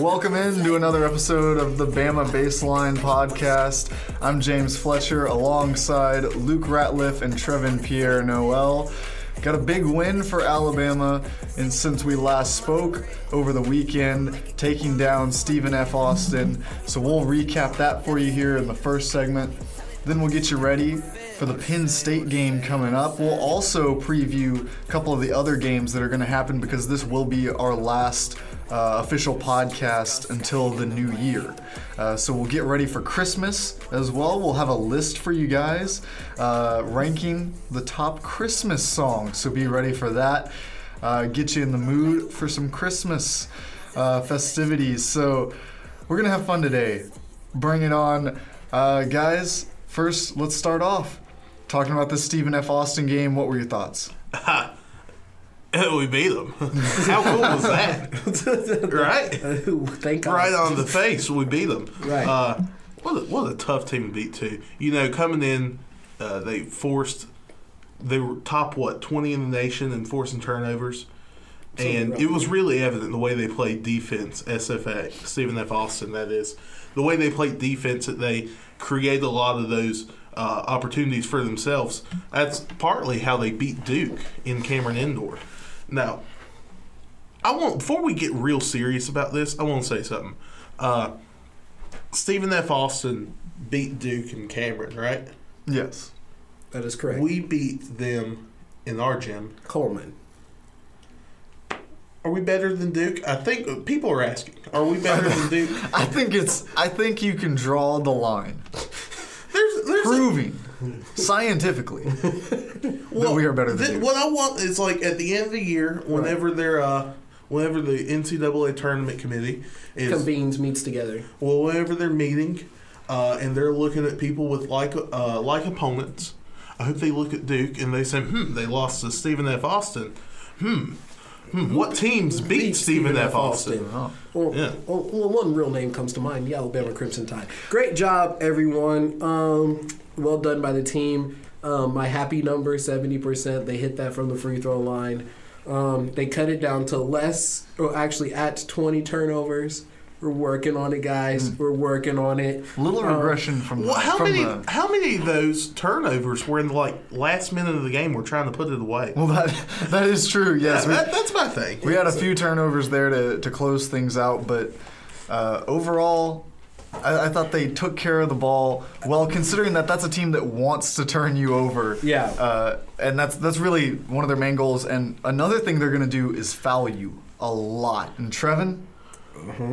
Welcome in to another episode of the Bama Baseline Podcast. I'm James Fletcher alongside Luke Ratliff and Trevin Pierre Noel. Got a big win for Alabama, and since we last spoke over the weekend, taking down Stephen F. Austin. So we'll recap that for you here in the first segment. Then we'll get you ready for the Penn State game coming up. We'll also preview a couple of the other games that are going to happen because this will be our last uh, official podcast until the new year. Uh, so we'll get ready for Christmas as well. We'll have a list for you guys uh, ranking the top Christmas songs. So be ready for that. Uh, get you in the mood for some Christmas uh, festivities. So we're going to have fun today. Bring it on. Uh, guys, first, let's start off talking about the Stephen F. Austin game. What were your thoughts? we beat them. How cool was that? right? Thank God. Right on the face, we beat them. Right. Uh, what, a, what a tough team to beat, too. You know, coming in, uh, they forced, they were top, what, 20 in the nation in forcing turnovers. And it was really evident the way they played defense, SFA, Stephen F. Austin, that is. The way they played defense, that they created a lot of those uh, opportunities for themselves. That's partly how they beat Duke in Cameron Indoor. Now, I want before we get real serious about this, I want to say something. Uh, Stephen F. Austin beat Duke and Cameron, right? Yes. That is correct. We beat them in our gym. Coleman. Are we better than Duke? I think people are asking. Are we better than Duke? I think it's. I think you can draw the line, There's, there's a- proving scientifically that we are better than Th- you. What I want is like at the end of the year, whenever they're uh, whenever the NCAA tournament committee is Convenes, meets together. well, whenever they're meeting, uh, and they're looking at people with like uh, like opponents. I hope they look at Duke and they say, "Hmm, they lost to Stephen F. Austin. Hmm, hmm what teams beat, Stephen F. Austin?" Well, Yeah. one real name comes to mind: the Alabama Crimson Tide. Great job, everyone. Um, well done by the team. Um, my happy number, seventy percent. They hit that from the free throw line. Um, they cut it down to less, or actually at twenty turnovers. We're working on it, guys. We're working on it. Little Um, regression from Well, how from many the. how many of those turnovers were in the like last minute of the game? We're trying to put it away. Well, that that is true. Yes, we, that, that's my thing. we had a few turnovers there to, to close things out, but uh, overall, I, I thought they took care of the ball well, considering that that's a team that wants to turn you over. Yeah. Uh, and that's that's really one of their main goals. And another thing they're going to do is foul you a lot. And Trevin,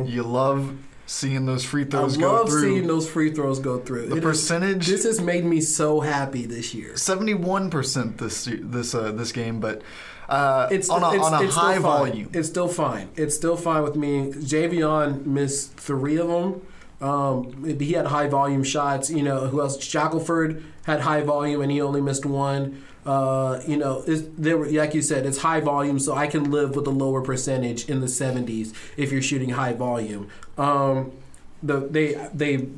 you love seeing those free Mm-hmm. I throws go love through. seeing those free throws go through. the It is- percentage. this has made me so happy this year. Seventy-one percent this this uh, this game, but uh, It's on a, it's, on a it's high volume. It's still fine. It's still fine with me. Javian missed three of them. Um, he had high volume shots. You know who else? Shackelford had high volume and he only missed one. Uh, you know, there like you said, it's high volume, so I can live with a lower percentage in the 70s if you're shooting high volume. Um, the they they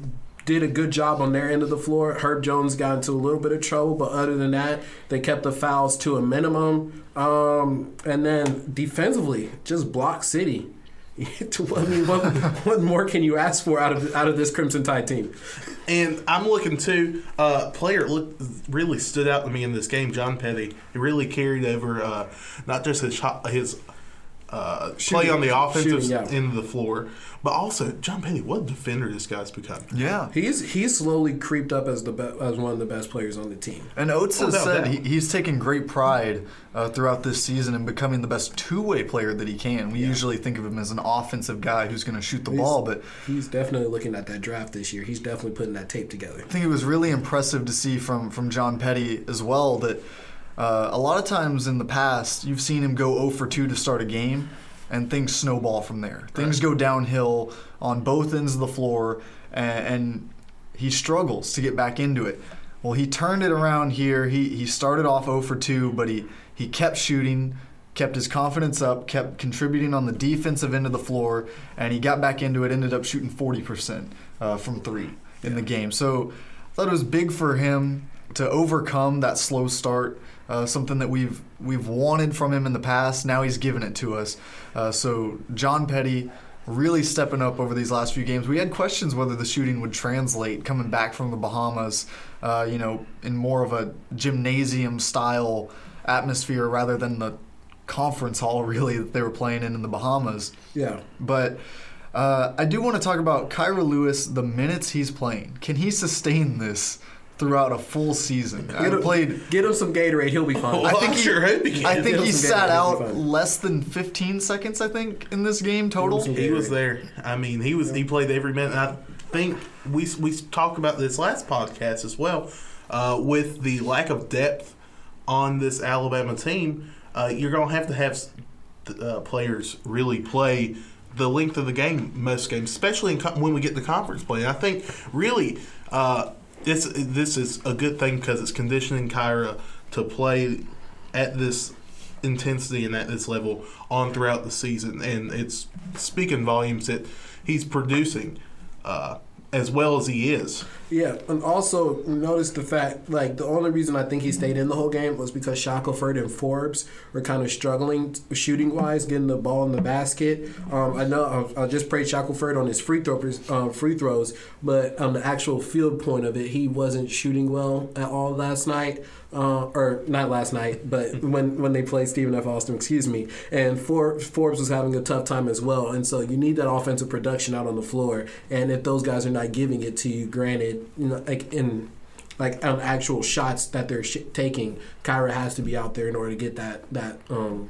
did a good job on their end of the floor. Herb Jones got into a little bit of trouble, but other than that, they kept the fouls to a minimum. Um, and then defensively, just block City. I mean, what, what more can you ask for out of out of this Crimson Tide team? And I'm looking too. Uh, player look really stood out to me in this game. John Petty. He really carried over uh, not just his his uh, play on the offensive Shooting, yeah. end of the floor, but also John Petty. What a defender this guy's become. yeah. He's he's slowly creeped up as the be- as one of the best players on the team. And Oats has Without said he, he's taken great pride uh, throughout this season in becoming the best two-way player that he can. We usually think of him as an offensive guy who's going to shoot the He's- ball, but He's definitely looking at that draft this year. He's definitely putting that tape together. I think it was really impressive to see from from John Petty as well that uh, a lot of times in the past you've seen him go 0 for 2 to start a game, and things snowball from there. Things go downhill on both ends of the floor, and, and he struggles to get back into it. Well, he turned it around here. He he started off 0 for 2, but he he kept shooting. Kept his confidence up, kept contributing on the defensive end of the floor, and he got back into it. Ended up shooting 40% uh, from three in the game. So I thought it was big for him to overcome that slow start, uh, something that we've we've wanted from him in the past. Now he's given it to us. Uh, so John Petty, really stepping up over these last few games. We had questions whether the shooting would translate coming back from the Bahamas, uh, you know, in more of a gymnasium style atmosphere rather than the conference hall really that they were playing in in the Bahamas. Yeah. But uh, I do want to talk about Kira Lewis, the minutes he's playing. Can he sustain this throughout a full season? I Get him, played. get him some Gatorade. He'll be fine. Well, I think he- sure he. I think he sat Gatorade, out he'll be fine. less than 15 seconds. I think in this game total. He was there. I mean, he was. He played every minute. I think we we talked about this last podcast as well. Uh, with the lack of depth on this Alabama team, uh, you're going to have to have uh, players really play the length of the game most games, especially in co- when we get the conference play. And I think really uh, this this is a good thing because it's conditioning Kira to play at this intensity and at this level on throughout the season, and it's speaking volumes that he's producing uh, as well as he is. Yeah, and also notice the fact like the only reason I think he stayed in the whole game was because Shackelford and Forbes were kind of struggling shooting wise, getting the ball in the basket. Um, I know I'll, I'll just praise Shackelford on his free throw um, free throws, but on the actual field point of it, he wasn't shooting well at all last night. Uh, or not last night, but when when they played Stephen F. Austin, excuse me, and For, Forbes was having a tough time as well, and so you need that offensive production out on the floor, and if those guys are not giving it to you, granted, you know, like in like on actual shots that they're sh- taking, Kira has to be out there in order to get that that um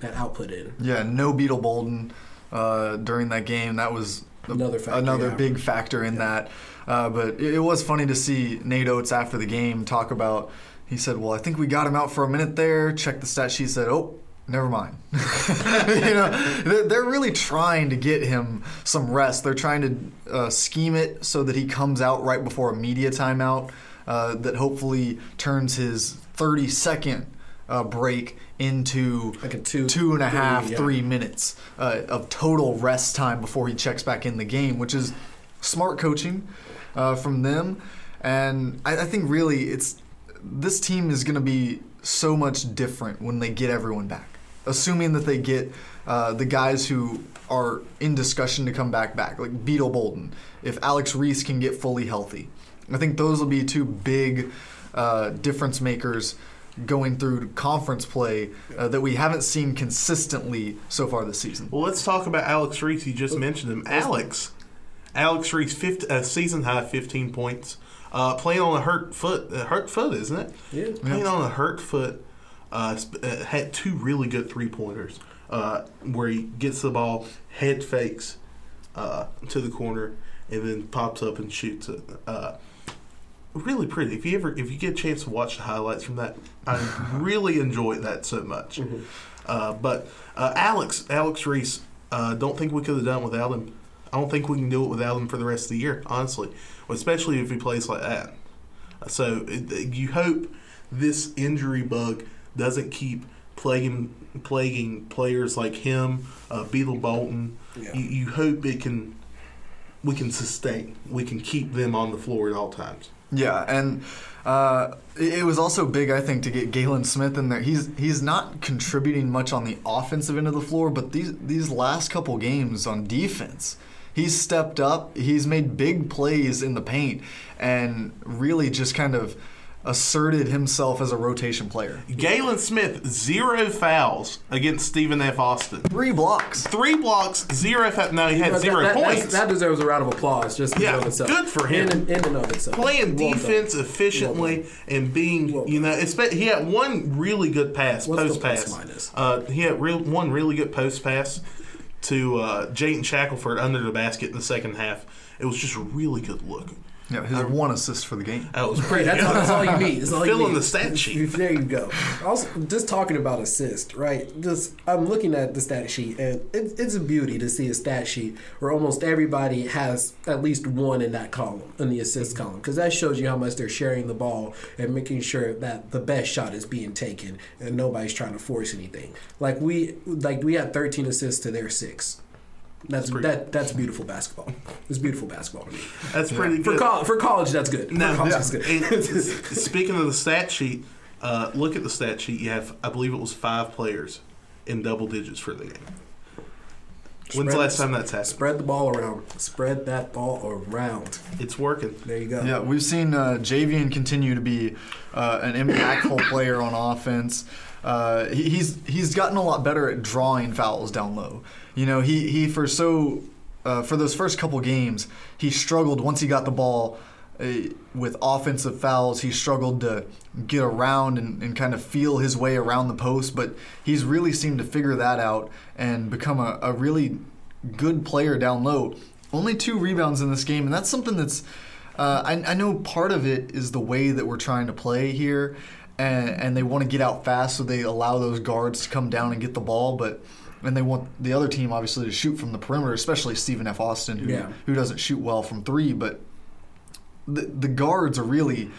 that output in. Yeah, no Beetle Bolden uh, during that game. That was Another factor, another yeah. big factor in that. Uh, but it, it was funny to see Nate Oats after the game talk about. He said, "Well, I think we got him out for a minute there. Check the stat sheet. Said, oh." Never mind. you know, they're, they're really trying to get him some rest. They're trying to uh, scheme it so that he comes out right before a media timeout. Uh, that hopefully turns his 30 second uh, break into Like a two- two and a three, half, yeah. three minutes uh, of total rest time before he checks back in the game, which is smart coaching uh, from them. And I, I think really it's this team is going to be so much different when they get everyone back, assuming that they get uh, the guys who are in discussion to come back back, like Beetle Bolden. If Alex Reese can get fully healthy, I think those will be two big uh, difference makers going through conference play uh, that we haven't seen consistently so far this season. Well, let's talk about Alex Reese. You just mentioned him. Alex, Alex Reese, 50, uh, season high, fifteen points. Uh, playing on a hurt foot, uh, hurt foot, isn't it? Yeah. Playing on a hurt foot, uh, uh, had two really good three pointers uh, where he gets the ball, head fakes uh, to the corner, and then pops up and shoots it. Uh, really pretty. If you ever, if you get a chance to watch the highlights from that, I really enjoy that so much. Uh, but uh, Alex, Alex Reese, uh, don't think we could have done it without him. I don't think we can do it without him for the rest of the year, honestly. Especially if he plays like that. So it, you hope this injury bug doesn't keep plaguing plaguing players like him, uh, Beetle Bolden. Yeah. You, you hope it can we can sustain. We can keep them on the floor at all times. Yeah, and uh, it it was also big, I think, to get Galin Smith in there. He's he's not contributing much on the offensive end of the floor, but these these last couple games on defense, he's stepped up. He's made big plays in the paint, and really just kind of asserted himself as a rotation player. Galin Smith, zero fouls against Stephen F. Austin. Three blocks. Three blocks, zero fouls. No, he had That- zero that, points. That deserves a round of applause just in Yeah, and of itself. good for him. In, and- in and of itself. playing Well done. defense efficiently and being, Well you know, he had one really good pass, What's the post plus pass. minus? Uh, he had real one really good post pass to uh, Jaden Shackelford under the basket in the second half. It was just a really good look. Yeah, his um, one assist for the game. That was Great. pretty. That's all, that's all you need. That's all you Fill in the stat sheet. There you go. Also, just talking about assist, right? Just I'm looking at the stat sheet, and it's, it's a beauty to see a stat sheet where almost everybody has at least one in that column, in the assist mm-hmm. column, because that shows you how much they're sharing the ball and making sure that the best shot is being taken and nobody's trying to force anything. Like we, like we had 13 assists to their six. That's pretty that. That's beautiful basketball. It's beautiful basketball to me. That's pretty For good. college, for college, that's good. No, for college, yeah. that's good. And speaking of the stat sheet, uh, look at the stat sheet. You have, I believe it was five players in double digits for the game. When's the last time that's happened? Spread the ball around. Spread that ball around. It's working. There you go. Yeah, we've seen uh, Javian continue to be uh, an impactful player on offense. Uh, he, he's he's gotten a lot better at drawing fouls down low. You know, he he for so uh, for those first couple games, he struggled once he got the ball. Uh, with offensive fouls, he struggled to get around and, and kind of feel his way around the post, but he's really seemed to figure that out and become a, a really good player down low. Only two rebounds in this game, and that's something that's uh, I, I know part of it is the way that we're trying to play here, and, and they want to get out fast, so they allow those guards to come down and get the ball, but and they want the other team obviously to shoot from the perimeter, especially Stephen F. Austin, who Yeah. who doesn't shoot well from three, but the the guards are really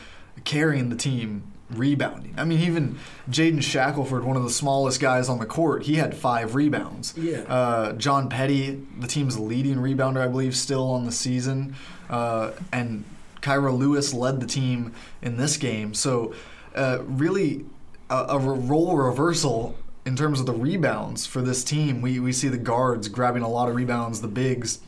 carrying the team rebounding. I mean, even Jaden Shackelford, one of the smallest guys on the court, he had five rebounds. Yeah. Uh, John Petty, the team's leading rebounder, I believe, still on the season, uh, and Kira Lewis led the team in this game. So, uh, really, a, a role reversal in terms of the rebounds for this team. We we see the guards grabbing a lot of rebounds, the bigs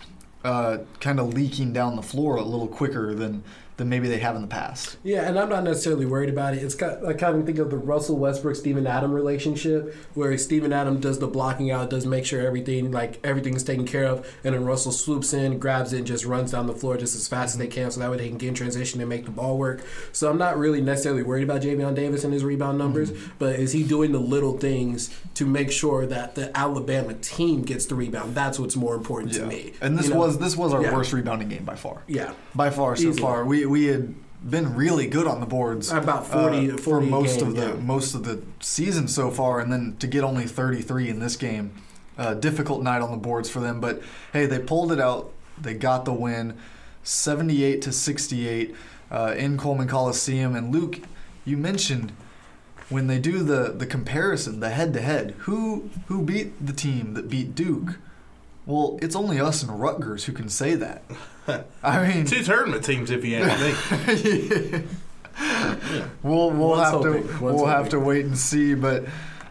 uh, kind of leaking down the floor a little quicker than than maybe they have in the past. Yeah, and I'm not necessarily worried about it. It's kind I kind of think of the Russell Westbrook Stephen Adam relationship, where Stephen Adam does the blocking out, does make sure everything like everything's taken care of, and then Russell swoops in, grabs it, and just runs down the floor just as fast as they mm-hmm. can, so that way they can get in transition and make the ball work. So I'm not really necessarily worried about Javian Davis and his rebound numbers, mm-hmm. but is he doing the little things to make sure that the Alabama team gets the rebound? That's what's more important to me. And this You know? was this was our Yeah. worst rebounding game by far. yeah. By far so Easily. far. We we had been really good on the boards About 40 uh, for 40 a most game, of the yeah. most of the season so far and then to get only 33 in this game. Uh, difficult night on the boards for them, but hey, they pulled it out. They got the win, 78 to 68 uh, in Coleman Coliseum. And Luke, you mentioned when they do the the comparison, the head to head, who who beat the team that beat Duke? Well, it's only us and Rutgers who can say that. I mean, Two tournament teams, if you ask me. yeah. we'll we'll have hoping. to we'll have to wait and see. But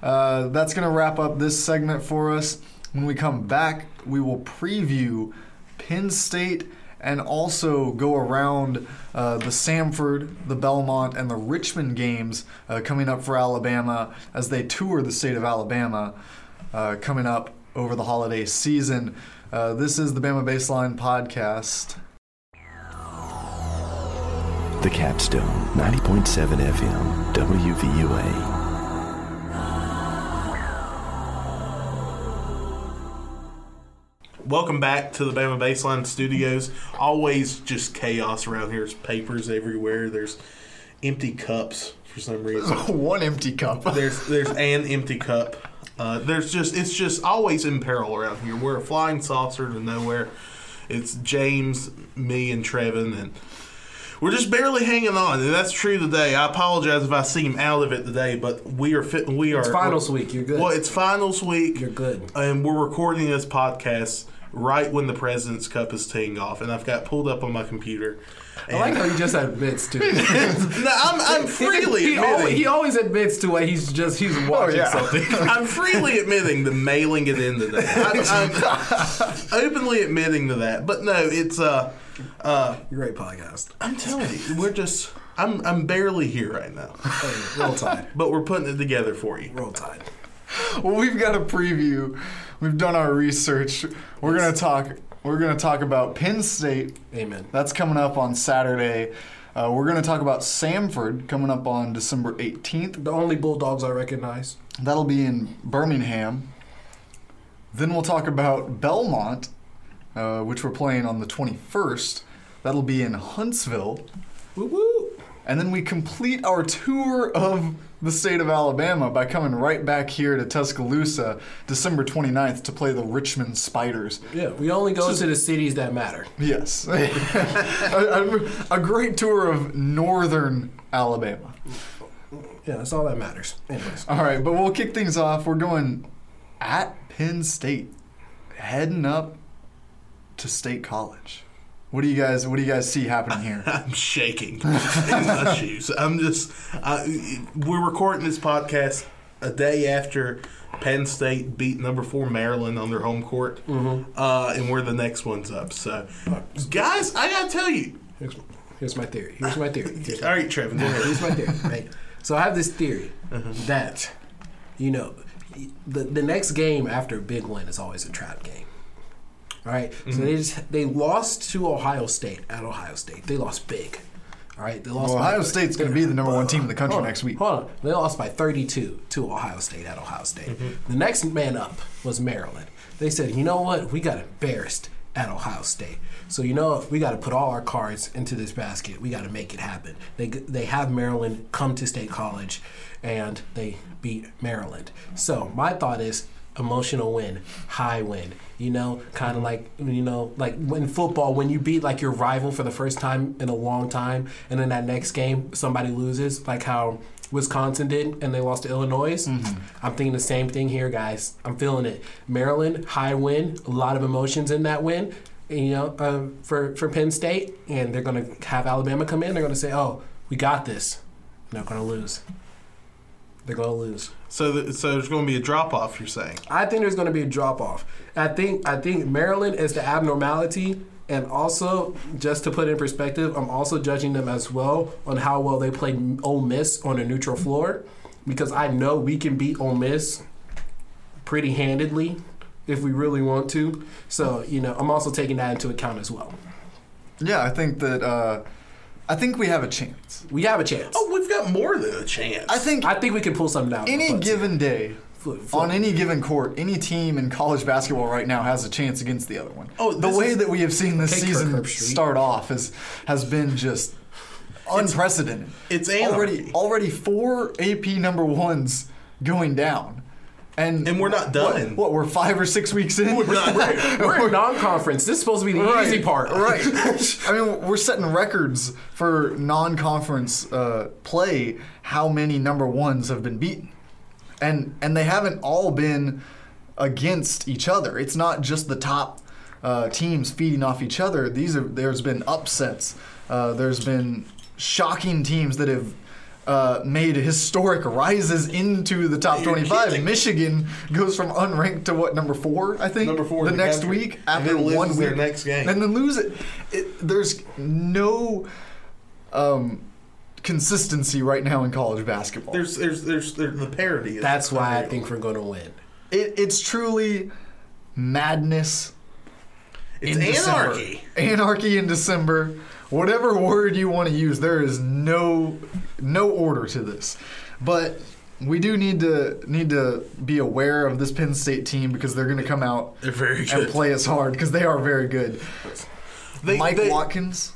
uh, that's gonna wrap up this segment for us. When we come back, we will preview Penn State and also go around uh, the Samford, the Belmont, and the Richmond games uh, coming up for Alabama as they tour the state of Alabama uh, coming up over the holiday season. Uh, this is the Bama Baseline podcast. The Capstone, 90.7 FM, WVUA. Welcome back to the Bama Baseline Studios. Always just chaos around here. There's papers everywhere. There's empty cups for some reason. One empty cup. There's there's an empty cup. Uh, there's just it's just always in peril around here. We're a flying saucer to nowhere. It's James, me, and Trevin, and we're just barely hanging on. And that's true today. I apologize if I seem out of it today, but we are fit. We are It's finals week. You're good. Well, it's finals week. You're good. and we're recording this podcast right when the President's Cup is teeing off, and I've got pulled up on my computer. I like how he just admits to. no, I'm, I'm freely he, admitting. always, he always admits to what he's just he's watching yeah. something. I'm freely admitting to mailing it in today. I'm, I'm openly admitting to that. But no, it's uh, uh, Great podcast. I'm telling you, we're just. I'm I'm barely here right now, Hey, roll tide. but we're putting it together for you. Roll tide. Well, we've got a preview. We've done our research. We're gonna talk. We're gonna talk about Penn State. Amen. That's coming up on Saturday. Uh, we're gonna talk about Samford coming up on December 18th. The only Bulldogs I recognize. That'll be in Birmingham. Then we'll talk about Belmont, uh, which we're playing on the 21st. That'll be in Huntsville. Woo woo. And then we complete our tour of the state of Alabama by coming right back here to Tuscaloosa December 29th to play the Richmond Spiders. Yeah, we only go to the cities that matter. Yes. a, a- a great tour of northern Alabama. Yeah, that's all that matters. Anyways. All right, but we'll kick things off. We're going at Penn State, heading up to State College. What do you guys What do you guys see happening here? I'm shaking in my shoes. I'm just. Uh, we're recording this podcast a day after Penn State beat number four Maryland on their home court, Mm-hmm. uh, and we're the next ones up. So, guys, I gotta tell you. Here's, here's my theory. Here's my theory. Here's All right, Trevor, go ahead. Here's my theory. Right. So I have this theory that, you know, the the next game after a big win is always a trap game. All right? So mm-hmm. they just they lost to Ohio State at Ohio State. They lost big. All right. They lost. Well, by- Ohio State's going to be the number one team in the country on, next week. Hold on. They lost by 32 to Ohio State at Ohio State. Mm-hmm. The next man up was Maryland. They said, you know what? We got embarrassed at Ohio State. So you know we got to put all our cards into this basket. We got to make it happen. They they have Maryland come to State College, and they beat Maryland. So my thought is emotional win, high win. You know, kind of like you know, like in football when you beat like your rival for the first time in a long time, and then that next game somebody loses, like how Wisconsin did, and they lost to Illinois. I'm thinking the same thing here, guys. I'm feeling it. Maryland, high win, a lot of emotions in that win. You know, um, for for Penn State, and they're going to have Alabama come in. They're going to say, "Oh, we got this." They're to lose. They're going to lose. So, th- so there's going to be a drop off. You're saying? I think there's going to be a drop off. I think I think Maryland is the abnormality, and also just to put in perspective, I'm also judging them as well on how well they played Ole Miss on a neutral floor, because I know we can beat Ole Miss pretty handedly if we really want to. So you know, I'm also taking that into account as well. Yeah, I think that uh, I think we have a chance. We have a chance. Oh, we've got more than a chance. I think I think we can pull something out. any given day Flip- flip. on any given court, any team in college basketball right now has a chance against the other one. Oh, the way that we have seen this season start off has has been just unprecedented. it's already already four AP number ones going down. And, And we're not done. What, what, we're five or six weeks in? We're not- We're in non-conference. This is supposed to be the Right, easy part. Right. I mean, we're setting records for non-conference uh, play. How many number ones have been beaten, and and they haven't all been against each other. It's not just the top uh, teams feeding off each other. These are there's been upsets. Uh, there's been shocking teams that have. Uh, made historic rises into the top 25. Michigan goes from unranked to what number four, I think. Number four the the next country. week And after then loses one their week. next game. and then lose it. it there's no um, consistency right now in college basketball. there's, there's, there's, there the parody. Is That's why I think we're going to win. it, it's truly madness. it's in December. anarchy. Anarchy in December. Whatever word you want to use, there is no no order to this. But we do need to need to be aware of this Penn State team because they're going to come out They're very and play us hard because they are very good. They- Mike they- Watkins,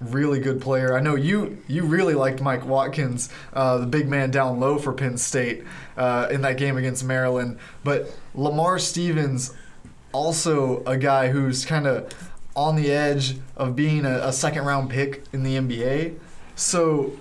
really good player. I know you you really liked Mike Watkins, uh, the big man down low for Penn State uh, in that game against Maryland. But Lamar Stevens, also a guy who's kind of on the edge of being a, a second round pick in the NBA. So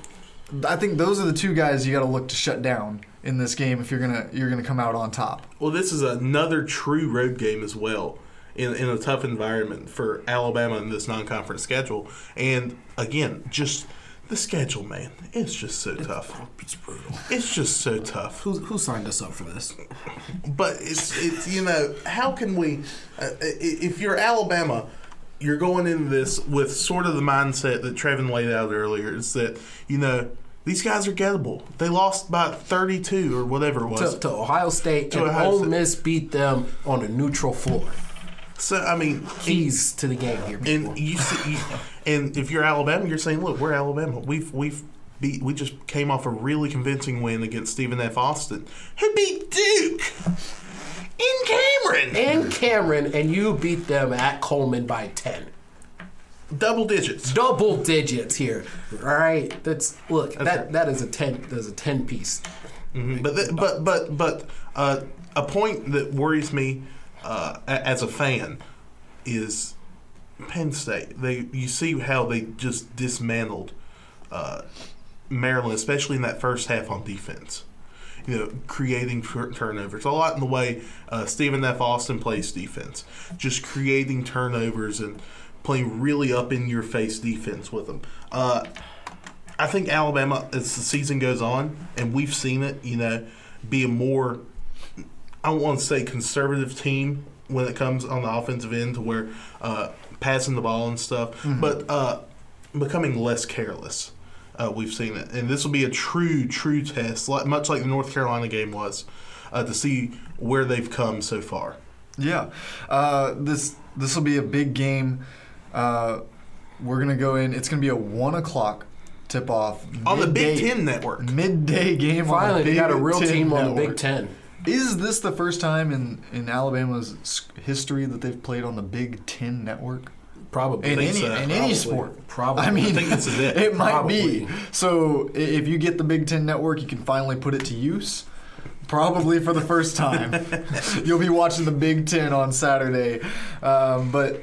I think those are the two guys you got to look to shut down in this game if you're gonna you're gonna come out on top. Well, this is another true road game as well in, in a tough environment for Alabama in this non conference schedule. And again, just the schedule, man, it's just so tough. It's brutal. It's just so tough. Who, who signed us up for this? But it's, it's you know, how can we, uh, if you're Alabama, you're going into this with sort of the mindset that Trevin laid out earlier. Is that, you know, these guys are gettable. They lost by 32 or whatever it was. To, to Ohio State, To and Ohio Ole State. Miss beat them on a neutral floor. So, I mean, Keys to the game here. people. And you see, you, and if you're Alabama, you're saying, "Look, we're Alabama. We've we've beat. We just came off a really convincing win against Stephen F. Austin, who beat Duke in Cameron, In Cameron, and you beat them at Coleman by 10. double digits. Double digits here. All right. That's look, that that is a 10 that's a 10 piece. Mhm. But th- but but but uh, a point that worries me uh, as a fan is Penn State. They you see how they just dismantled uh, Maryland, especially in that first half on defense. You know, creating tur- turnovers. A lot in the way uh, Stephen F. Austin plays defense, just creating turnovers and playing really up in your face defense with them. Uh, I think Alabama, as the season goes on, and we've seen it, you know, be a more, I don't want to say conservative team when it comes on the offensive end to where uh, passing the ball and stuff, Mm-hmm. but uh, becoming less careless. Uh, we've seen it, and this will be a true, true test, like, much like the North Carolina game was, uh, to see where they've come so far. Yeah, uh, this this will be a big game. Uh, we're gonna go in. It's gonna be a one o'clock tip off On the Big Ten network. midday game. Finally, the they got a real Ten team on the. Big Ten. Is this the first time in in Alabama's history that they've played on the Big Ten network? Probably. in any so. in Probably. any sport. Probably. I mean, I think this is it. It might Probably. be. So if you get the Big Ten network, you can finally put it to use. Probably for the first time, you'll be watching the Big Ten on Saturday. Um, but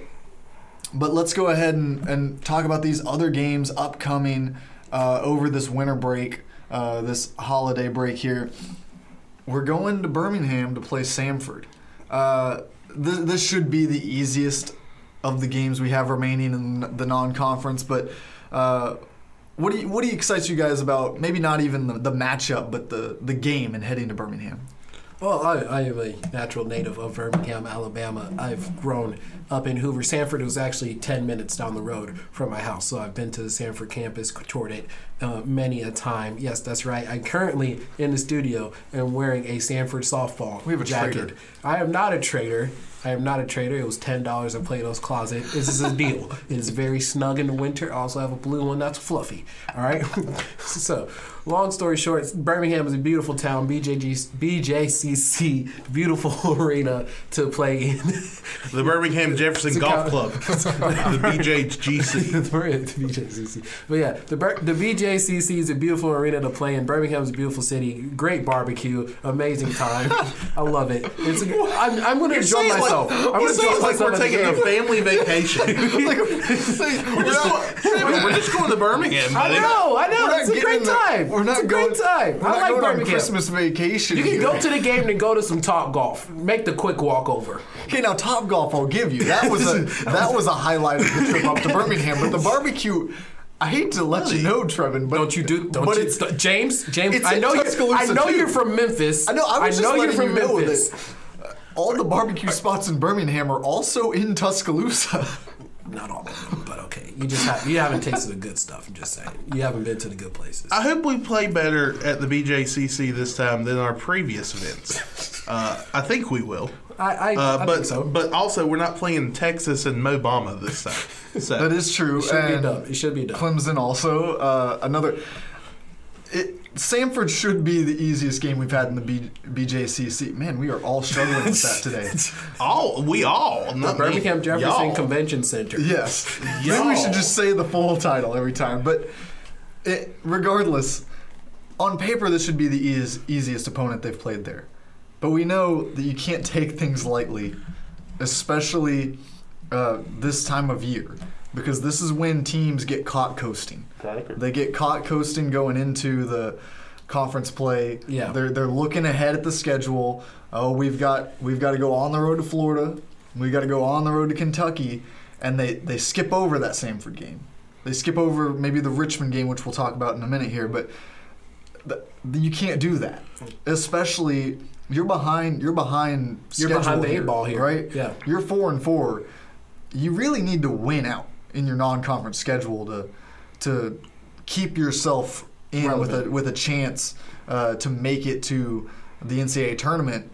but let's go ahead and, and talk about these other games upcoming uh, over this winter break, uh, this holiday break here. We're going to Birmingham to play Samford. Uh, th- this should be the easiest of the games we have remaining in the non-conference, but uh, what do you, what do you excites you guys about? Maybe not even the, the matchup, but the the game and heading to Birmingham. Well, I, I am a natural native of Birmingham, Alabama. I've grown up in Hoover. Samford was actually 10 minutes down the road from my house, so I've been to the Samford campus, toured it uh, many a time. Yes, that's right. I'm currently in the studio and wearing a Samford softball We have a jacket. traitor. I am not a traitor. I am not a trader. It was ten dollars in Plato's closet. This is a deal. It is very snug in the winter. I also have a blue one that's fluffy. All right. so, long story short, Birmingham is a beautiful town. BJG, BJCC, beautiful arena to play in. The Birmingham Jefferson Golf Club, the BJGC. the BJCC. But yeah, the the BJCC is a beautiful arena to play in. Birmingham's a beautiful city. Great barbecue, amazing time. I love it. It's a, I'm, I'm going to enjoy myself. Like, I'm going to enjoy it like myself we're taking a family vacation. we're, just going, we're just going to Birmingham. I know, I know. It's a great the- time. We're not it's a going, great time. I like Birmingham. Christmas vacation. You can go to the game and go to some Top Golf. Make the quick walk over. Okay, now Top Golf, I'll give you. That was a that was a highlight of the trip up to Birmingham. But the barbecue, I hate to let you know, Trevin, but Don't you do? Don't but you, it's, James? James, it's I know you. Tuscaloosa, I know too. you're from Memphis. I know. I was know just you're letting from you know Memphis. all the barbecue spots in Birmingham are also in Tuscaloosa. Not all of them, but okay. You just have, you haven't tasted the good stuff. I'm just saying. You haven't been to the good places. I hope we play better at the BJCC this time than our previous events. Uh, I think we will. I, I, Uh, I but think so. but also we're not playing Texas and Mobama this time. So that is true. It should be and done. It should be done. Clemson also uh, another. It, Samford should be the easiest game we've had in the B, BJCC. Man, we are all struggling with that today. all we all The not me, Birmingham Jefferson y'all. Convention Center. Yes. Maybe Y'all. we should just say the full title every time. But it, regardless, on paper, this should be the eas- easiest opponent they've played there. But we know that you can't take things lightly, especially uh, this time of year, because this is when teams get caught coasting. They get caught coasting going into the conference play. Yeah. They're they're looking ahead at the schedule. Oh, we've got we've got to go on the road to Florida. We've got to go on the road to Kentucky, and they they skip over that Samford game. They skip over maybe the Richmond game, which we'll talk about in a minute here. But th- you can't do that, especially you're behind. You're behind. You're behind the eight ball here. right? Yeah. You're four and four. You really need to win out in your non-conference schedule to to keep yourself in with a with a chance uh, to make it to the NCAA tournament.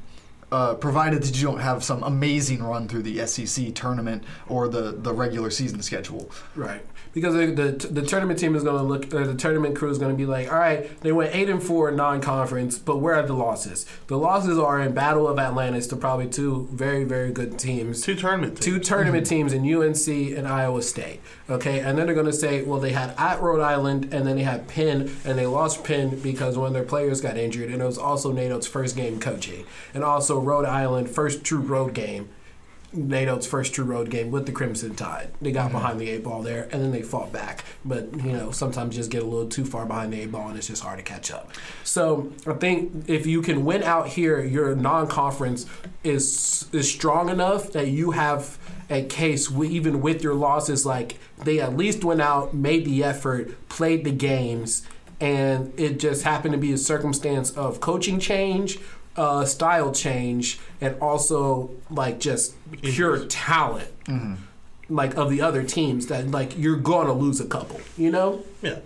Uh, provided that you don't have some amazing run through the SEC tournament or the, the regular season schedule. Right. Because the, the, the tournament team is going to look, or the tournament crew is going to be like, all right, they went eight and four non-conference, but where are the losses? The losses are in Battle of Atlantis to probably two very very good teams, two tournament teams. two tournament mm-hmm. teams in UNC and Iowa State. Okay, and then they're going to say, well, they had at Rhode Island, and then they had Penn, and they lost Penn because one of their players got injured, and it was also Nate Oats' first game coaching, and also Rhode Island first true road game Nate Oats' first true road game with the Crimson Tide. They got mm-hmm. behind the eight ball there, and then they fought back. But you know, sometimes you just get a little too far behind the eight ball, and it's just hard to catch up. So I think if you can win out here, your non-conference is is strong enough that you have a case, even with your losses. Like they at least went out, made the effort, played the games, and it just happened to be a circumstance of coaching change uh, style change and also like just pure talent like of the other teams that like you're going to lose a couple you know Yeah.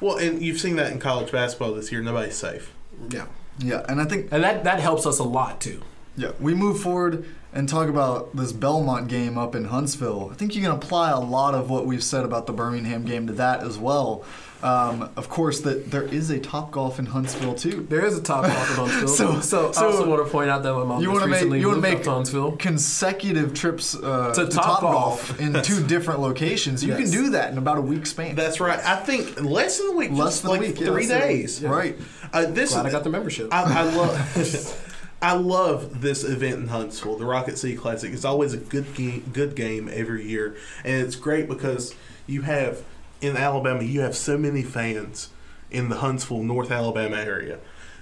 Well, and you've seen that in college basketball this year. Nobody's safe. yeah Yeah, and I think and that that helps us a lot too yeah we move forward and talk about this Belmont game up in Huntsville. I think you can apply a lot of what we've said about the Birmingham game to that as well. Um, of course, that there is a Top Golf in Huntsville too. there is a top Golf in Huntsville So- so, so I also want to point out that my mom You just want to make recently you want to moved make up to Huntsville consecutive trips uh, To to, Top Top Golf in two different locations. You Yes. can do that in about a week span. That's right. I think less than a week. Less just than a week, Three less than a week. days. right. Uh, this glad I got the membership I, I love. I love this event in Huntsville, the Rocket City Classic. It's always a good game, good game every year, and it's great because you have in Alabama you have so many fans in the Huntsville, North Alabama area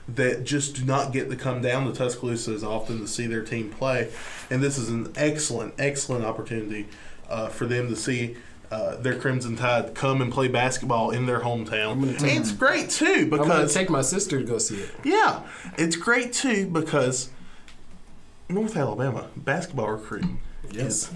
that just do not get to come down to Tuscaloosa as often to see their team play, and this is an excellent, excellent opportunity uh, for them to see. Uh, their Crimson Tide come and play basketball in their hometown. It's great too because I'm going because to take my sister to go see it yeah, it's great too because North Alabama basketball recruiting is.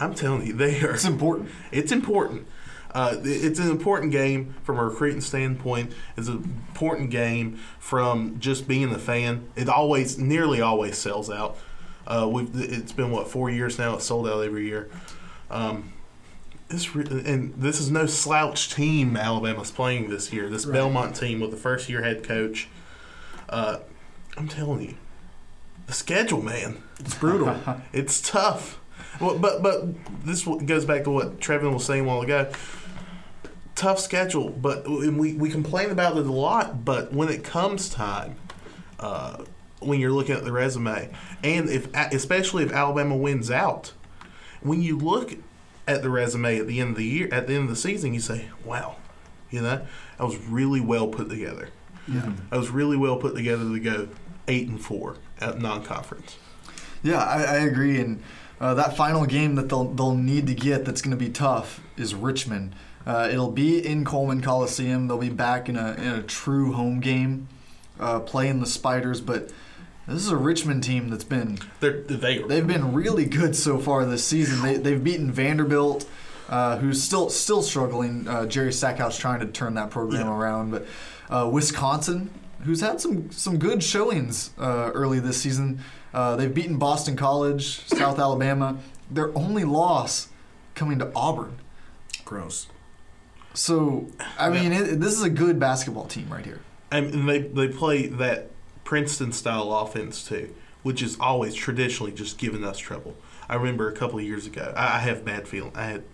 I'm telling you, they are. It's important. It's important. Uh, it's an important game from a recruiting standpoint. It's an important game from just being a fan. It always, nearly always, sells out. Uh, we've it's been what four years now. It's sold out every year. Um, this re- and this is no slouch team Alabama's playing this year. This Belmont team with the first year head coach. Uh, I'm telling you, the schedule, man. it's brutal It's tough. Well, but but this goes back to what Trevin was saying a while ago. Tough schedule, but and we we complain about it a lot. But when it comes time, uh, when you're looking at the resume, and if especially if Alabama wins out, when you look at the resume at the end of the year, at the end of the season, you say, "Wow, you know, I was really well put together. Yeah. I was really well put together to go eight and four at non-conference." Yeah, I, I agree. And uh, that final game that they'll they'll need to get that's going to be tough is Richmond. Uh, it'll be in Coleman Coliseum. They'll be back in a in a true home game, uh, playing the Spiders. But this is a Richmond team that's been They're they are they've been really good so far this season. They they've beaten Vanderbilt. Uh, who's still still struggling? Uh, Jerry Stackhouse trying to turn that program Yeah. around, but uh, Wisconsin, who's had some some good showings uh, early this season, uh, they've beaten Boston College, South Alabama. Their only loss coming to Auburn. gross So I mean, it, this is a good basketball team right here. and they they play that Princeton style offense too, which is always traditionally just giving us trouble. I remember a couple of years ago, I, I have bad feeling. I had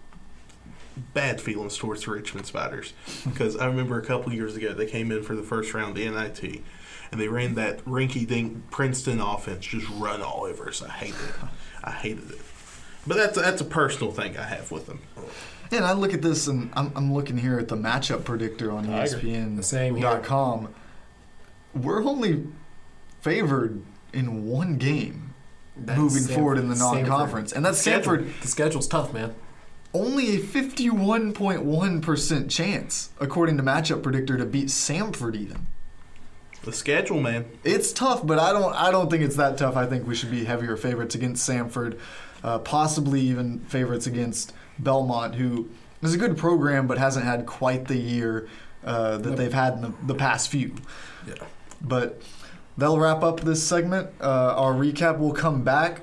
bad feelings towards the Richmond Spiders because I remember a couple of years ago they came in for the first round of the NIT, and they ran that rinky dink Princeton offense, just run all over us. I hated it. I hated it. But that's that's a personal thing I have with them. And I look at this, and I'm, I'm looking here at the matchup predictor on E I agree. Same We're only favored in one game That's moving Samford- forward in the non-conference, and that's Schedule. Samford. the schedule's tough man Only a 51.1% chance, according to Matchup Predictor, to beat Samford. Even The schedule, man. it's tough, but I don't. I don't think it's that tough. I think we should be heavier favorites against Samford, uh, possibly even favorites against Belmont, who is a good program but hasn't had quite the year uh, that they've had in the, the past few. yeah But that'll wrap up this segment. Uh, our recap will come back.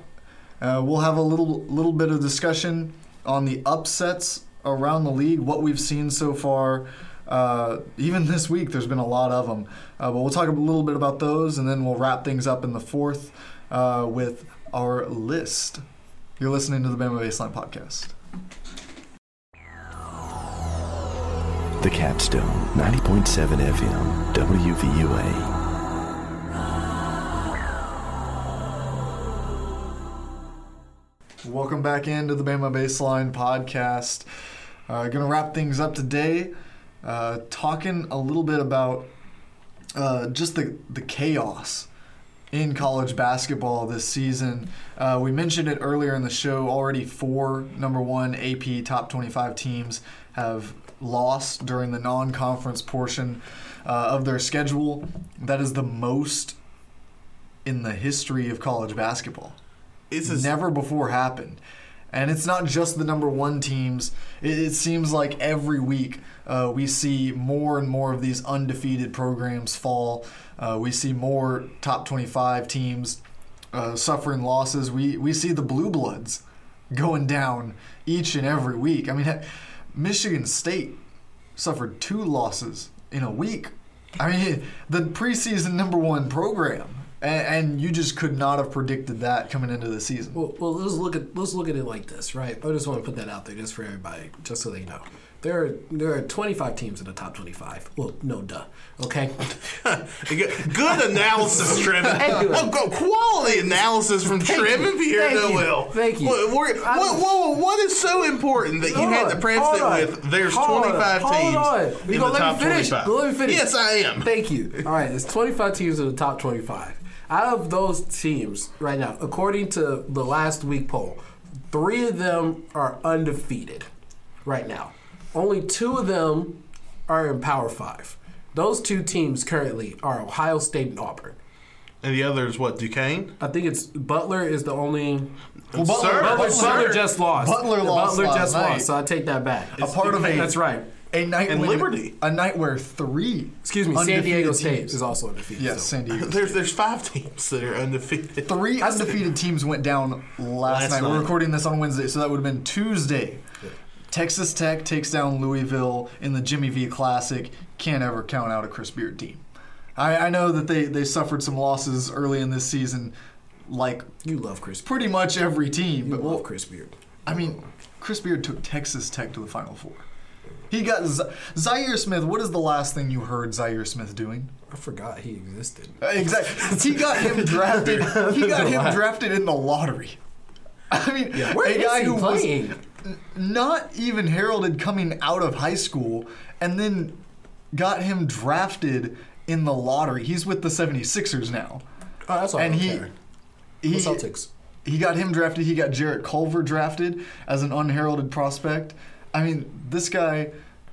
Uh, we'll have a little little bit of discussion on the upsets around the league, what we've seen so far. Uh, even this week, there's been a lot of them. Uh, but we'll talk a little bit about those, and then we'll wrap things up in the fourth uh, with our list. You're listening to the Bama Baseline Podcast. The Capstone, 90.7 FM, WVUA. Welcome back into the Bama Baseline podcast. Uh, gonna wrap things up today, uh, talking a little bit about uh, just the the chaos in college basketball this season. Uh, we mentioned it earlier in the show. Already four number one AP top twenty five teams have lost during the non conference portion uh, of their schedule. That is the most in the history of college basketball It's a, never before happened. And it's not just the number one teams. It, it seems like every week uh, we see more and more of these undefeated programs fall. Uh, we see more top 25 teams uh, suffering losses. We, we see the Blue Bloods going down each and every week. I mean, Michigan State suffered two losses in a week. I mean, the preseason number one program. And, and you just could not have predicted that coming into the season. Well, well, let's look at let's look at it like this, right? I just want to put that out there just for everybody, just so they know. There are there are 25 teams in the top 25. Well, no, duh. Okay. good analysis, Trevin. You. Oh, quality analysis from Thank Trevin. Pierre. Noel. Thank you. What, what, what- what is so important that you Hold had to preface it with? There's hold 25 on, teams hold on. in You the top me finish? 25. Let me finish. Yes, I am. Thank you. All right, there's 25 teams in the top 25. Out of those teams right now, according to the last week poll, three of them are undefeated right now. Only two of them are in Power Five. Those two teams currently are Ohio State and Auburn. And the other is what? Duquesne. I think it's Butler is the only. Well, Butler- Sir, Butler, Butler- Butler just lost. Butler lost Butler last just night. lost, so I take that back. a part of a That's right. a night And Liberty. a night where three Excuse me, San undefeated Diego State teams- is also undefeated. yes so. San Diego There's there's five teams that are undefeated. three undefeated teams went down last, Last night. We're recording this on Wednesday, so that would have been Tuesday. Texas Tech takes down Louisville in the Jimmy V Classic. Can't ever count out a Chris Beard team. I, I know that they, they suffered some losses early in this season, like You love Chris. Beard. pretty much every team. You But love well, Chris Beard. I mean, Chris Beard took Texas Tech to the Final Four. He got Z- Zhaire Smith. What is the last thing you heard Zhaire Smith doing? I forgot he existed. Uh, Exactly. He got him drafted. He got him drafted in the lottery. I mean, Where a is guy he who was playing? Not even heralded coming out of high school, and then got him drafted in the lottery. He's with the 76ers now. Oh, that's all. And he-. He, The Celtics. he got him drafted. He got Jarrett Culver drafted as an unheralded prospect. I mean, this guy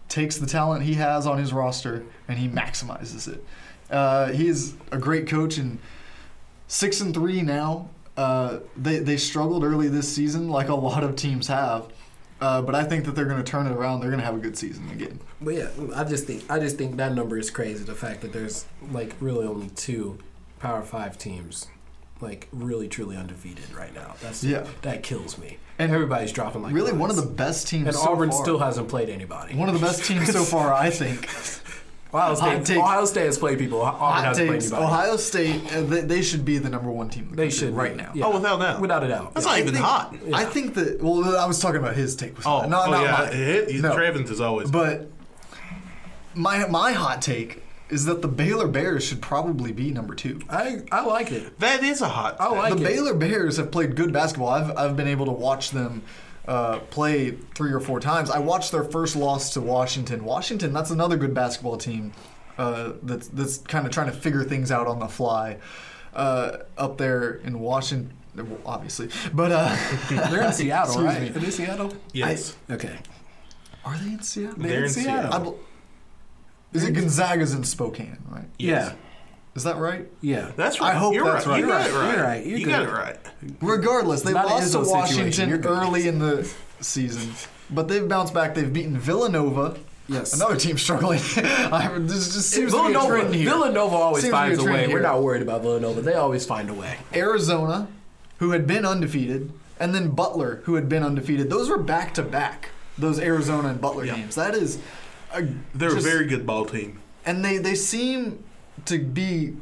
takes the talent he has on his roster and he maximizes it. Uh, he's a great coach and six and three now. Uh, they they struggled early this season, like a lot of teams have. Uh, but I think that they're going to turn it around. They're going to have a good season again. But yeah, I just think I just think that number is crazy. The fact that there's like really only two Power Five teams, like really truly undefeated right now. That's Yeah. that kills me. And everybody's dropping like Really, one of the best teams. and so Auburn far. still hasn't played anybody. one of the best teams so far, I think. Ohio State, take. Ohio State has played people. Auburn hasn't played anybody. Ohio State, uh, they, they should be the number one team. The they should right be. now. Yeah. Oh, without doubt. without a doubt. That's Yeah. not I even think- hot. I think that. Well, I was talking about his take. Was Oh, hot. not, oh not yeah. mine. It, it, No. Trevin's is always. But my my hot take is that the Baylor Bears should probably be number two. I I like it. that is a hot. I like the it. Baylor Bears have played good basketball. I've I've been able to watch them. Uh, play three or four times. I watched their first loss to Washington. Washington, that's another good basketball team uh, that's that's kind of trying to figure things out on the fly uh, up there in Washington, well, obviously. But uh, They're in Seattle, Excuse right? me. Are they Seattle? yes. Okay. are they in Seattle? They're in Seattle. I bel- is it Gonzaga's in Spokane, right? Yes. Is that right? Yeah. That's right. I hope You're that's right. You right. got it right. You're right. You're you got it right. Regardless, they Not an lost to Izzo situation. Washington You're good. early in the season, but they've bounced back. They've beaten Villanova, Yes. another team struggling. I, this just seems to be a Villanova, trend here. Villanova always Seems to be finds a a trend way. here. We're not worried about Villanova. They always find a way. Arizona, who had been undefeated, and then Butler, who had been undefeated. Those were back to back. Those Arizona and Butler Yeah. games. That is, a, They're just- a very good ball team. and they they seem to be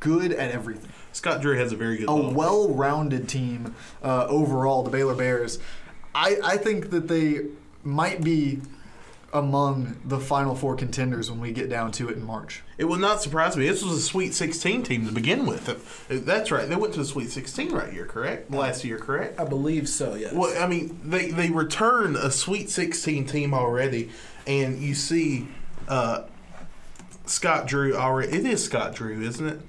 good at everything. Scott Drew has a very good a ball. well-rounded team uh, overall. The Baylor Bears. I I think that they might be among the Final Four contenders when we get down to it in March. It would not surprise me. This was a Sweet 16 team to begin with. Uh, That's right. They went to the Sweet 16 right here, correct? Last year, correct? I believe so. Yes. Well, I mean, they they returned a Sweet 16 team already, and you see uh, Scott Drew already. It is Scott Drew, isn't it?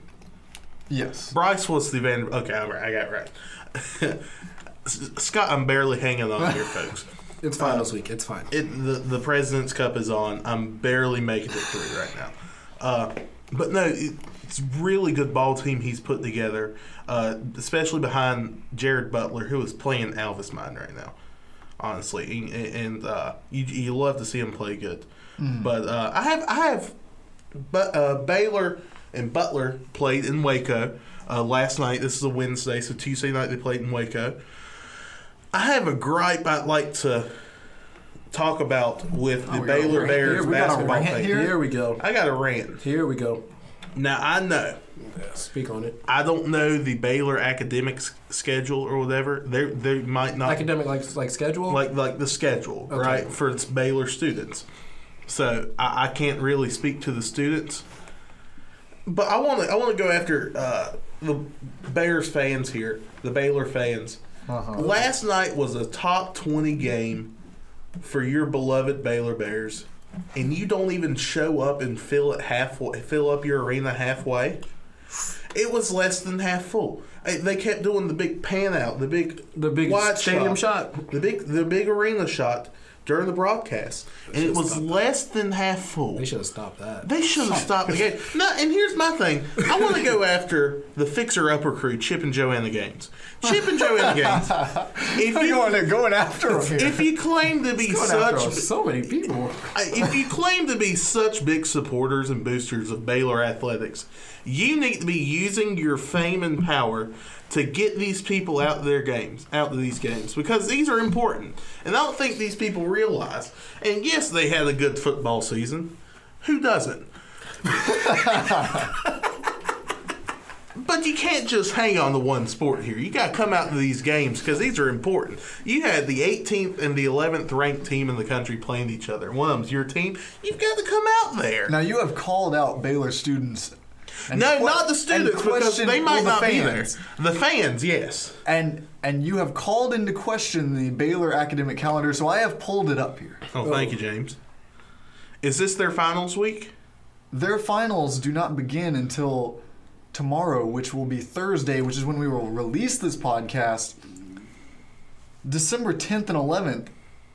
Yes. Bryce was the Van. Okay, all right, I got it right. Scott, I'm barely hanging on here, folks. it's finals week. It's fine. It, the the President's Cup is on. I'm barely making it through right now. Uh, but no, it, it's really good ball team he's put together, uh, especially behind Jared Butler, who is playing his mind right now. Honestly, and, and uh, you you love to see him play good. But uh, I have I have, but uh, Baylor and Butler played in Waco uh, last night. This is a Wednesday, so Tuesday night they played in Waco. I have a gripe I'd like to talk about with the Oh, we got a Baylor Bears here? We basketball team. here? Here we go. I got a rant. Here we go. Now I know Speak on it. I don't know the Baylor academic s- schedule or whatever. They they might not Academic like like schedule. like like the schedule Okay. right for its Baylor students. So I, I can't really speak to the students, but I want to I want to go after uh, the Bears fans here, the Baylor fans. Uh-huh. Last night was a top twenty game for your beloved Baylor Bears, and you don't even show up and fill it halfway, fill up your arena halfway. It was less than half full. They kept doing the big pan out, the big the big stadium shot. the big the big arena shot during the broadcast, and it was stopped that. less than half full. They should have stopped that. They should have stopped the game. No, and here's my thing. I want to go after the fixer upper crew, Chip and Joe and the Gaines. Chip and Joanna Gaines. If You're you going, going after him here. if you claim to be Going after such so many people. if you claim to be such big supporters and boosters of Baylor athletics, you need to be using your fame and power to get these people out of their games, out of these games, because these are important. And I don't think these people realize. And yes, they had a good football season. Who doesn't? But you can't just hang on to one sport here. You got to come out to these games because these are important. You had the 18th and the 11th ranked team in the country playing each other. One of them's your team. You've got to come out there. Now you have called out Baylor students. And no, que- not the students because they might well, not the be there. The fans, yes. And and you have called into question the Baylor academic calendar, so I have pulled it up here. Oh, thank you, James. Is this their finals week? Their finals do not begin until tomorrow, which will be Thursday, which is when we will release this podcast. December 10th and 11th,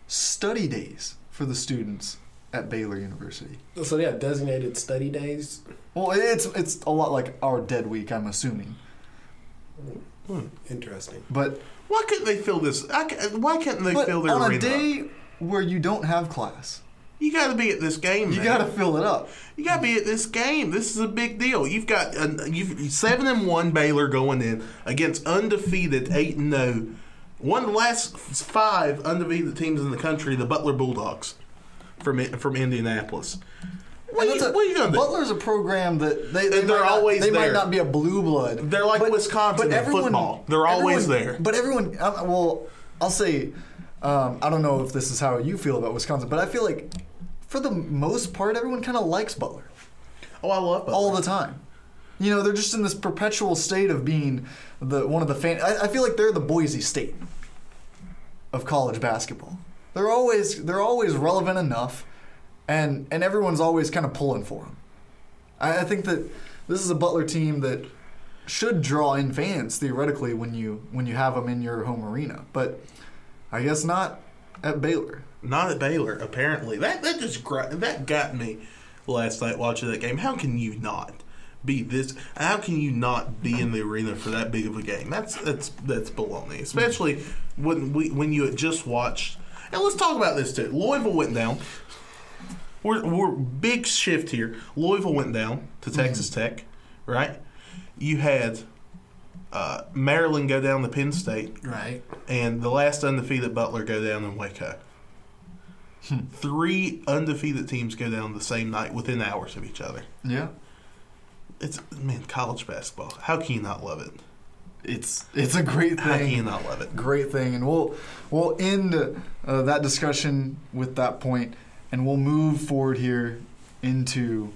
study days for the students at Baylor University. So they have designated study days. Well, it's it's a lot like our dead week, I'm assuming. Interesting. But Why couldn't they fill this? I ca- why can't they fill their on arena? a day where you don't have class, you got to be at this game. you got to fill it up. You got to be at this game. This is a big deal. You've got uh, you've seven and one Baylor going in against undefeated eight and zero. One of the last five undefeated teams in the country, the Butler Bulldogs, from from Indianapolis. What, are you, a- what are you gonna do? Butler's a program that they, they they're might not- always they might not be a blue blood. They're like Wisconsin in football. They're always everyone- there. But everyone, uh, well, I'll say, um, I don't know if this is how you feel about Wisconsin, but I feel like for the most part, everyone kind of likes Butler Oh, I love Butler. all the time. You know, they're just in this perpetual state of being the one of the fan. I, I feel like they're the Boise State of college basketball. They're always they're always relevant enough, and and everyone's always kind of pulling for them. I, I think that this is a Butler team that should draw in fans theoretically when you when you have them in your home arena, but I guess not at Baylor. Not at Baylor, apparently. That that just that got me last night watching that game. How can you not be this? How can you not be in the arena for that big of a game? That's that's that's baloney. Especially when we when you had just watched. And let's talk about this too. Louisville went down. We're we're big shift here. Louisville went down to Texas Tech, right? You had uh, Maryland go down to Penn State Right. and the last undefeated Butler go down in Waco. Three undefeated teams go down the same night within hours of each other. Yeah, It's man, college basketball. How can you not love it? It's it's a great How can you thing. not love it? Great thing, and we'll we'll end uh, that discussion with that point, and we'll move forward here into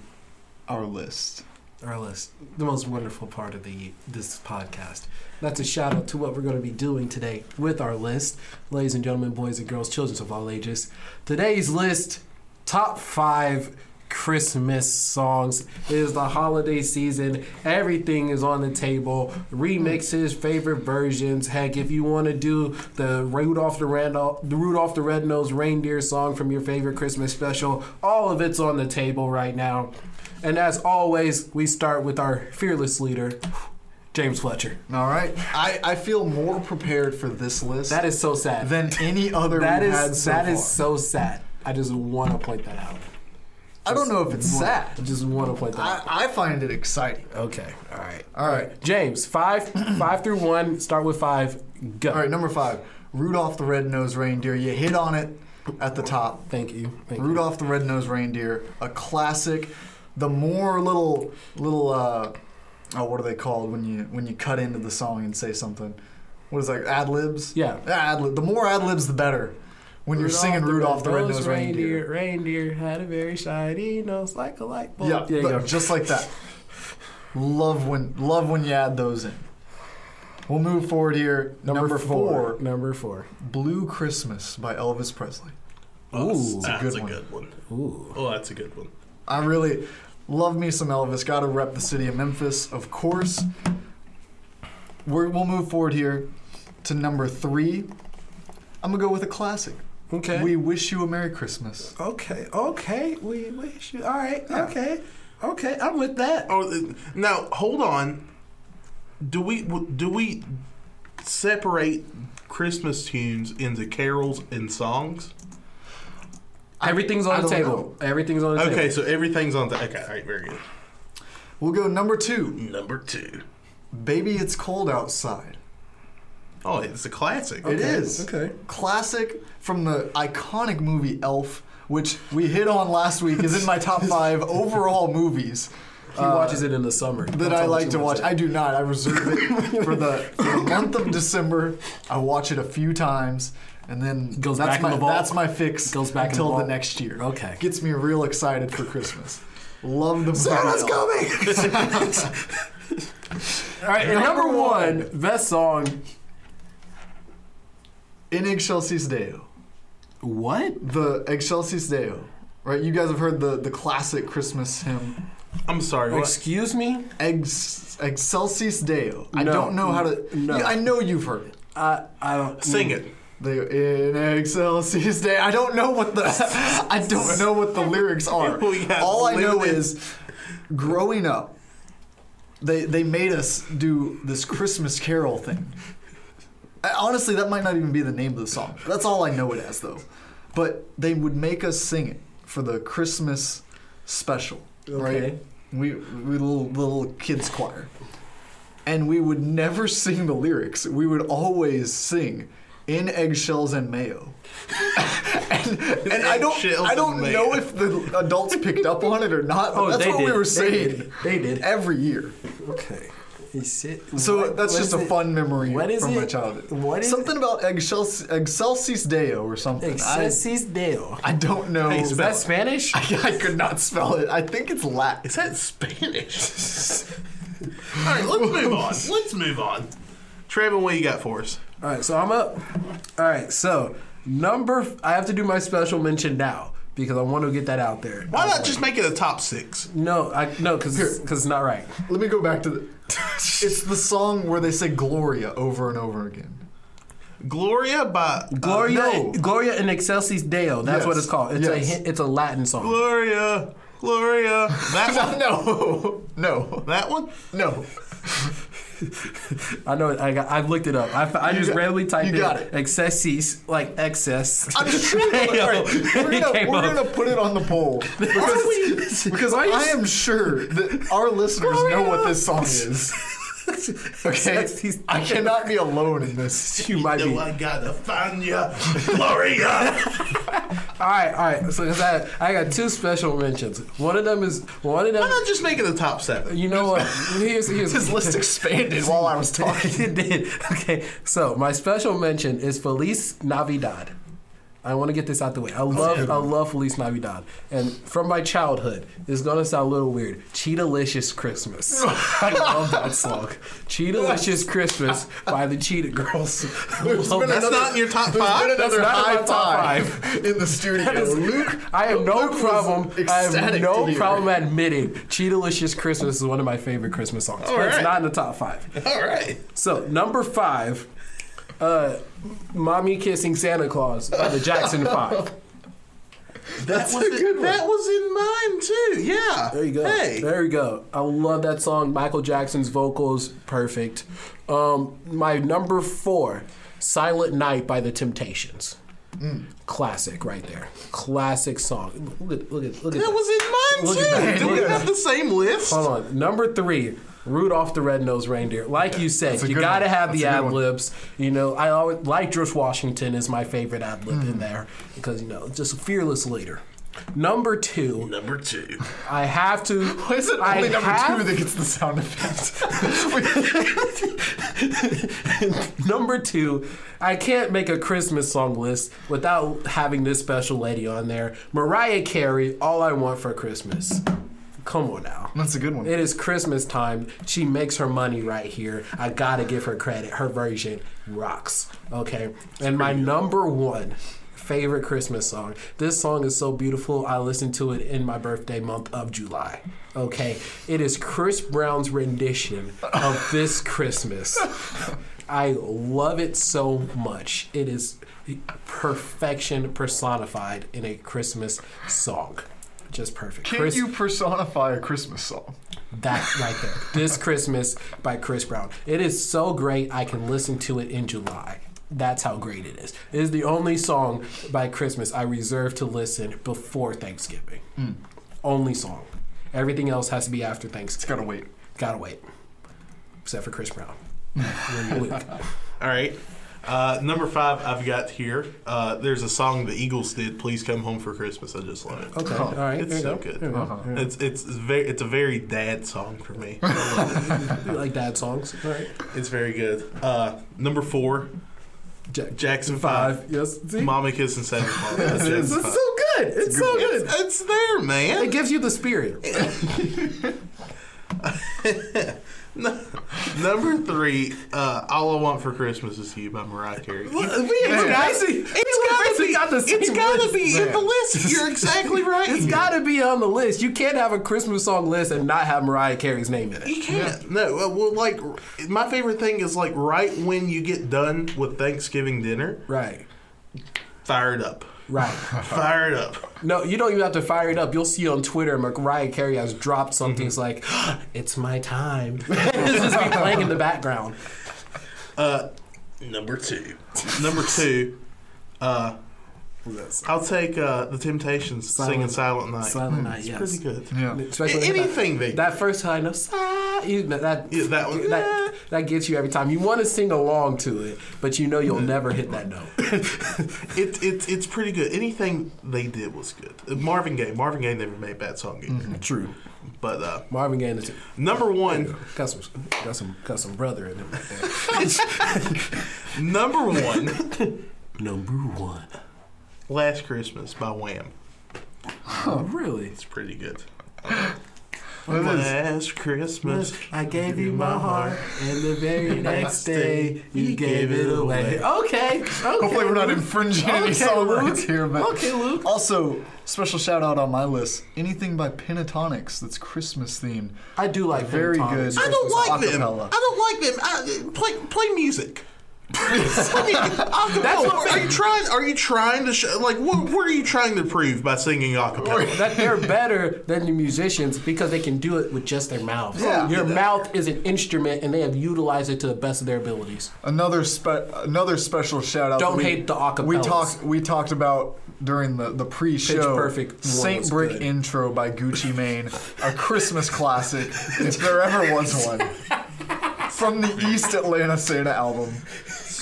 our list. our list. The most wonderful part of the this podcast. That's a shout out to what we're going to be doing today with our list, ladies and gentlemen, boys and girls, children of all ages. Today's list: top five Christmas songs. It is the holiday season. Everything is on the table. Remixes, favorite versions. Heck, if you want to do the Rudolph the Randolph, the Rudolph the Red-Nosed Reindeer song from your favorite Christmas special, all of it's on the table right now. And as always, we start with our fearless leader, James Fletcher. All right, I, I feel more prepared for this list That is so sad. than any other That we've is had so that is so sad. I just want to point that out. I don't know if it's sad. I just want to point that. I, I find it exciting. Okay. All right. All right, James, five, five through one. Start with five. Go. all right. Number five, Rudolph the Red-Nosed Reindeer. You hit on it at the top. Thank you. Thank you. Rudolph the Red-Nosed Reindeer, a classic. The more little little uh, oh, what are they called when you when you cut into the song and say something? What is that? Ad libs. Yeah. Ad lib. The more ad libs, the better. When you're singing Rudolph the Red-Nosed Reindeer. Reindeer had a very shiny nose like a light bulb. Yeah, There you but go. just like that. Love when love when you add those in. We'll move forward here. Number, four, Number four. Blue Christmas by Elvis Presley. Oh, Ooh. that's, that's a a good good one. Ooh. Oh, that's a good one. I really love me some Elvis. Got to rep the city of Memphis, of course. We're, we'll move forward here to number three. I'm gonna go with a classic. Okay. We wish you a Merry Christmas. okay. Okay. We wish you. All right. Yeah. Okay. Okay. I'm with that. Oh, uh, now hold on. Do we do we separate Christmas tunes into carols and songs? Everything's I on the don't table. Everything's on the table. Okay, so everything's on the. Okay, all right, very good. We'll go number two. Number two. Baby, it's cold outside. Oh, it's a classic. It is. Okay. Classic from the iconic movie Elf, which we hit on last week, is in my top five overall movies He uh, watches it in the summer. that That's I all like you to wanna watch. say. I do not. I reserve it for the, for the month of December. I watch it a few times, and then Goes that's back in my the vault. that's my fix Goes back in until the the, vault. next year. Okay. gets me real excited for Christmas. Love the Santa's Elf. coming. All right, number one, best song. In Excelsis Deo. What? The Excelsis Deo. Right? You guys have heard the, the classic Christmas hymn. I'm sorry. What? Excuse me? Ex, Excelsis Deo. I don't know how to. No. Yeah, I know you've heard it. I I don't Sing it. The in Excelsis Deo. I don't know what the. I don't know what the lyrics are. We have All I know is, growing up, they they made us do this Christmas Carol thing. Honestly, that might not even be the name of the song. That's all I know it as, though. But they would make us sing it for the Christmas special, Okay. right? We we little little kids choir, and we would never sing the lyrics. We would always sing in eggshells and mayo. and, and I don't I don't know if the adults picked up on it or not. But Oh, that's they what did. we were They saying did. They did. every year. Okay. You sit. So what- that's what just a it? fun memory What is from my childhood. What is something about Excelsis, Excelsis Deo or something? I, Excelsis Deo. I don't know. Hey, Is that Spanish? I, I could not spell it. I think it's Latin. Is that Spanish? All right, let's move on. Let's move on. Trevin, what you got for us? All right, so I'm up. All right, so number I have to do my special mention now because I want to get that out there. Why not just make it a top six? No, I no because Here. it's not right. Let me go back to the. it's the song where they say Gloria over and over again. Gloria by uh, Gloria, no. Gloria in Excelsis Deo. That's Yes, what it's called. It's a yes. hi- it's a Latin song. Gloria, Gloria. That one. no, no, That one. no. I know. I got. I looked it up. I, You just got- randomly typed in it. excessis like excess. I'm sure. Right, we're gonna, we're gonna put it on the poll because, because I am sure that our listeners know what this song is. Okay, Excessis I cannot be alone in this. you might be. I gotta find you, Gloria. All right, all right. So 'cause I, I got two special mentions. One of them is one of them. Why not just make it the top seven? You know what? Here's here's His list expanded while I was talking. it did. Okay, so my special mention is Feliz Navidad. I want to get this out the way. I oh, love I love Feliz Navidad, and from my childhood, it's gonna sound a little weird. Cheetah-licious Christmas. I love that song. Cheetah-licious Christmas by the Cheetah Girls. Love been that. That's not in your top There's been five. another not in high my top five in the studio. That is- Luke, I have no Luke was problem. I have ecstatic no hear. problem admitting Cheetah-licious Christmas is one of my favorite Christmas songs. All but it's right. not in the top five. All right. So number five, uh, "Mommy Kissing Santa Claus" by the Jackson Five. That was a good one. That was in mine too. Yeah. There you go. Hey. There you go. I love that song. Michael Jackson's vocals, perfect. Um, my number four, "Silent Night" by the Temptations. Mm. Classic, right there. Classic song. Look at look at look at That was in mine Look too. Do we have the same list? Hold on. Number three, Rudolph the Red-Nosed Reindeer. Like you said, you got to have That's the ad libs. You know, I always like George Washington is my favorite ad lib Hmm. in there because you know, just a fearless leader. Number two, Number two. I have to. Why is it I only number have- two that gets the sound effect? Number two, I can't make a Christmas song list without having this special lady on there. Mariah Carey, All I Want for Christmas. Come on now. That's a good one. It is Christmas time. She makes her money right here. I gotta give her credit. Her version rocks. Okay. And my number one favorite Christmas song. This song is so beautiful. I listened to it in my birthday month of July. Okay. It is Chris Brown's rendition of This Christmas. I love it so much. It is perfection personified in a Christmas song. Just perfect. Can Chris- you personify a Christmas song? that right there. This Christmas by Chris Brown. It is so great I can listen to it in July. That's how great it is. It is the only song by Christmas I reserve to listen before Thanksgiving. Hmm. Only song. Everything else has to be after Thanksgiving. It's Gotta wait. Gotta wait. Except for Chris Brown. All right. Uh, number five, I've got here. Uh, there's a song the Eagles did. Please come home for Christmas. I just love it. Okay. All right. It's so go. good. Go. Uh-huh. It's it's very it's a very dad song for me. You like dad songs. All right. it's very good. Uh, number four, Jack- Jackson Five. Five. Yes. See? Mommy kissing Santa Claus. That's It's, Jackson it's Five. so good. It's so good. It's, it's there, man. It gives you the spirit. Number three, uh, "All I Want for Christmas Is You" by Mariah Carey. We have guys- It's gotta be. got the It's same gotta be in the list. You're exactly right. It's got to be on the list. You can't have a Christmas song list and not have Mariah Carey's name in it. You can't. No. uh, Well, like my favorite thing is like right when you get done with Thanksgiving dinner, Right. Fired up. Right. Fire it up. No, you don't even have to fire it up. You'll see on Twitter Mariah Carey has dropped something. It's like, it's my time. it's just be playing in the background. Uh, number two. Number two. Uh, I'll take uh, the Temptations Silent- singing "Silent Night." Silent Night, It's yes. pretty good. Yeah. Especially anything they- that, that first high note, "Sigh," you know, that Yeah, that one. that, that gets you every time. You want to sing along to it, but you know you'll never hit that note. It, it, it's pretty good. Anything they did was good. Uh, Marvin Gaye. Marvin Gaye never made a bad song either. True. But uh, Marvin Gaye is number one, got some got some got some brother in him right there. number one, Number one. "Last Christmas" by Wham. Oh, really? It's pretty good. Well, it is. Last Christmas, I gave you my heart, and the very next day you gave it away. Okay. okay Hopefully, we're not infringing any Okay, song Luke. rights here. But Okay, Luke. Also, special shout out on my list: anything by Pentatonix that's Christmas themed. I do like Very Pentatonix. good. I don't like them. Acapella. I don't like them. I, play play music. I mean. That's what- are you trying? Are you trying to show, like what? What are you trying to prove by singing acapella? that they're better than the musicians because they can do it with just their mouths. Yeah. Your mouth is an instrument, and they have utilized it to the best of their abilities. Another spe- another special shout out. Don't we- hate the acapellas. We talked we talked about during the the pre-show. Perfect Saint Brick good. intro by Gucci Mane, a Christmas classic if there ever was one. From the East Atlanta Santa album.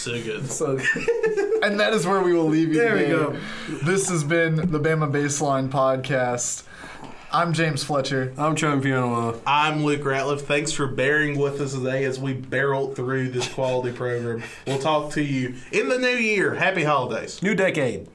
So good. So And that is where we will leave you There we go. This has been the Bama Baseline Podcast. I'm James Fletcher. I'm trying piano. I'm Luke Ratliff. Thanks for bearing with us today as we barreled through this quality program. We'll talk to you in the new year. Happy holidays. New decade.